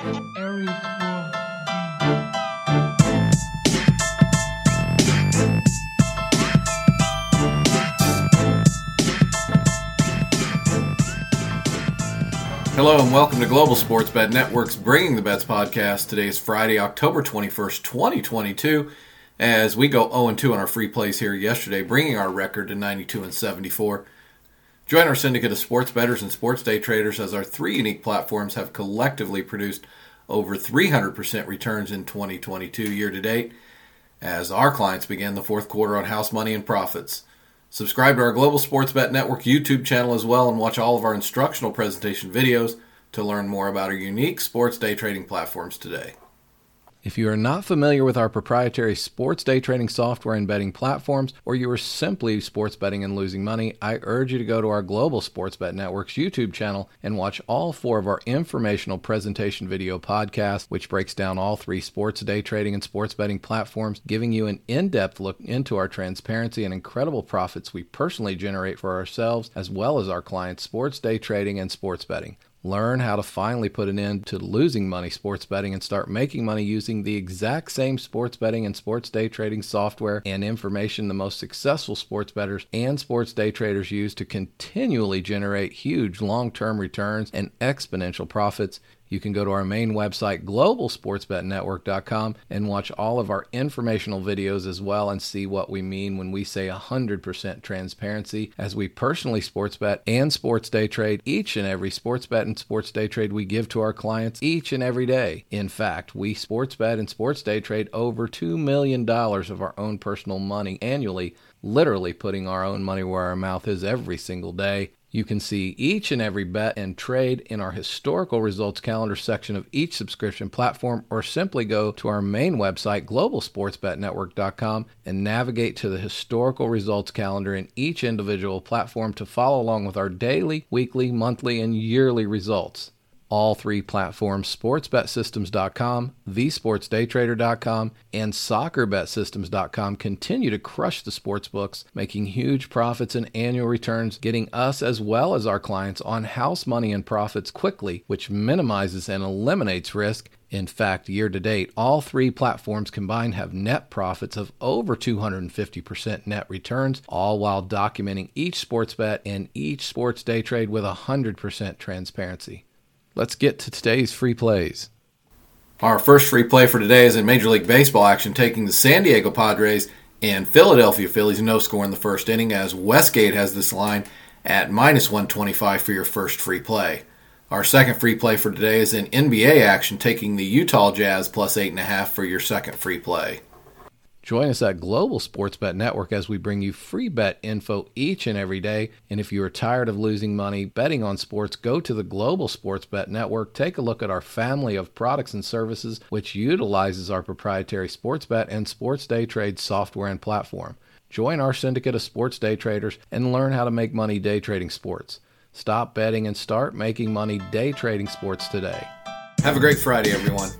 Hello and welcome to Global Sports Bet Network's Bringing the Bets podcast. Today is Friday, October 21st, 2022. As we go 0 2 on our free plays here yesterday, bringing our record to 92 and 74. Join our syndicate of sports bettors and sports day traders as our three unique platforms have collectively produced over 300% returns in 2022 year to date as our clients begin the fourth quarter on house money and profits. Subscribe to our Global Sports Bet Network YouTube channel as well and watch all of our instructional presentation videos to learn more about our unique sports day trading platforms today. If you are not familiar with our proprietary sports day trading software and betting platforms, or you are simply sports betting and losing money, I urge you to go to our Global Sports Bet Network's YouTube channel and watch all four of our informational presentation video podcasts, which breaks down all three sports day trading and sports betting platforms, giving you an in depth look into our transparency and incredible profits we personally generate for ourselves as well as our clients' sports day trading and sports betting. Learn how to finally put an end to losing money sports betting and start making money using the exact same sports betting and sports day trading software and information the most successful sports bettors and sports day traders use to continually generate huge long term returns and exponential profits. You can go to our main website, globalsportsbetnetwork.com, and watch all of our informational videos as well and see what we mean when we say 100% transparency as we personally sports bet and sports day trade each and every sports bet and sports day trade we give to our clients each and every day. In fact, we sports bet and sports day trade over $2 million of our own personal money annually, literally putting our own money where our mouth is every single day. You can see each and every bet and trade in our historical results calendar section of each subscription platform, or simply go to our main website, globalsportsbetnetwork.com, and navigate to the historical results calendar in each individual platform to follow along with our daily, weekly, monthly, and yearly results all three platforms sportsbetsystems.com, thesportsdaytrader.com, and soccerbetsystems.com continue to crush the sports books, making huge profits and annual returns, getting us as well as our clients on house money and profits quickly, which minimizes and eliminates risk. In fact, year to date, all three platforms combined have net profits of over 250% net returns, all while documenting each sports bet and each sports day trade with 100% transparency. Let's get to today's free plays. Our first free play for today is in Major League Baseball action, taking the San Diego Padres and Philadelphia Phillies no score in the first inning, as Westgate has this line at minus 125 for your first free play. Our second free play for today is in NBA action, taking the Utah Jazz plus 8.5 for your second free play. Join us at Global Sports Bet Network as we bring you free bet info each and every day. And if you are tired of losing money betting on sports, go to the Global Sports Bet Network. Take a look at our family of products and services, which utilizes our proprietary sports bet and sports day trade software and platform. Join our syndicate of sports day traders and learn how to make money day trading sports. Stop betting and start making money day trading sports today. Have a great Friday, everyone.